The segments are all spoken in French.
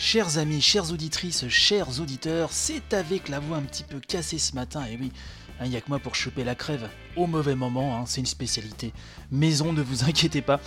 Chers amis, chères auditrices, chers auditeurs, c'est avec la voix un petit peu cassée ce matin, et oui, il hein, n'y a que moi pour choper la crève au mauvais moment, hein, c'est une spécialité. Maison, ne vous inquiétez pas.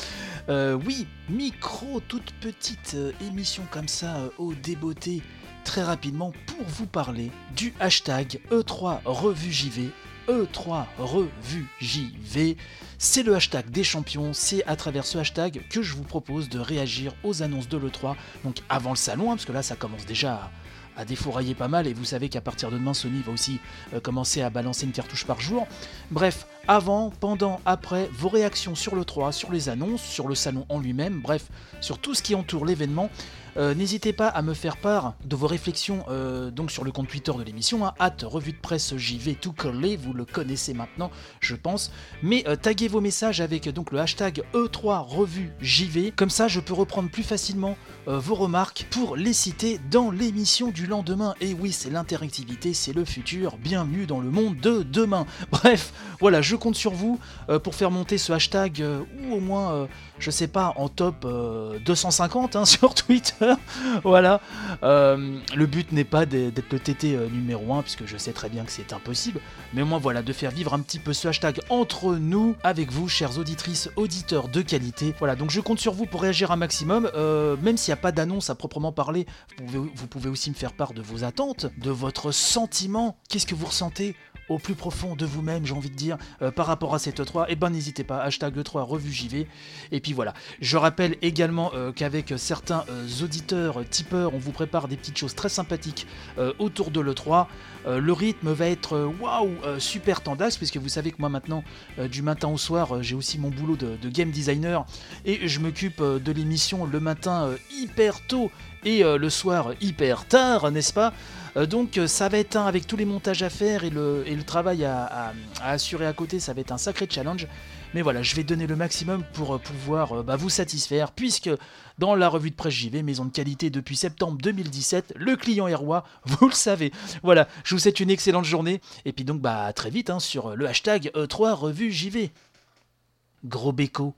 Euh, oui, micro, toute petite euh, émission comme ça, euh, au débeauté, très rapidement, pour vous parler du hashtag E3 Revue JV E3 Revue JV. C'est le hashtag des champions, c'est à travers ce hashtag que je vous propose de réagir aux annonces de l'E3, donc avant le salon, hein, parce que là ça commence déjà à, défourailler pas mal, et vous savez qu'à partir de demain Sony va aussi euh, commencer à balancer une cartouche par jour. Bref, avant, pendant, après, vos réactions sur l'E3, sur les annonces, sur le salon en lui-même, bref, sur tout ce qui entoure l'événement. Euh, n'hésitez pas à me faire part de vos réflexions euh, donc sur le compte Twitter de l'émission, hein, revue de presse JV tout collé, vous le connaissez maintenant, je pense. Mais euh, taguez vos messages avec donc le hashtag E3 revue JV, comme ça je peux reprendre plus facilement vos remarques pour les citer dans l'émission du lendemain. Et oui, c'est l'interactivité, c'est le futur, bienvenue dans le monde de demain. Bref, voilà, je compte sur vous pour faire monter ce hashtag ou au moins je sais pas, en top 250 hein, sur Twitter. voilà. Euh, le but n'est pas d'être le TT euh, numéro 1, puisque je sais très bien que c'est impossible. Mais moi, voilà, de faire vivre un petit peu ce hashtag entre nous, avec vous, chères auditrices, auditeurs de qualité. Voilà, donc je compte sur vous pour réagir un maximum. Euh, même s'il n'y a pas d'annonce à proprement parler, vous pouvez aussi me faire part de vos attentes, de votre sentiment. Qu'est-ce que vous ressentez au plus profond de vous-même, j'ai envie de dire, par rapport à cette 3, et eh ben n'hésitez pas, hashtag E3 revue JV. Et puis voilà. Je rappelle également qu'avec certains auditeurs, auditeurs, tipeurs, on vous prépare des petites choses très sympathiques euh, autour de l'E3. Euh, le rythme va être euh, waouh super tendax puisque vous savez que moi maintenant du matin au soir j'ai aussi mon boulot de, game designer et je m'occupe de l'émission le matin hyper tôt et le soir hyper tard n'est-ce pas? Donc ça va être un avec tous les montages à faire et le, travail à, assurer à côté ça va être un sacré challenge mais voilà, je vais donner le maximum pour pouvoir bah, vous satisfaire, puisque dans la revue de presse JV, maison de qualité depuis septembre 2017. Le client est roi, vous le savez. Voilà, je vous souhaite une excellente journée. Et puis donc, bah, très vite hein, sur le hashtag E3 revue JV. Gros béco.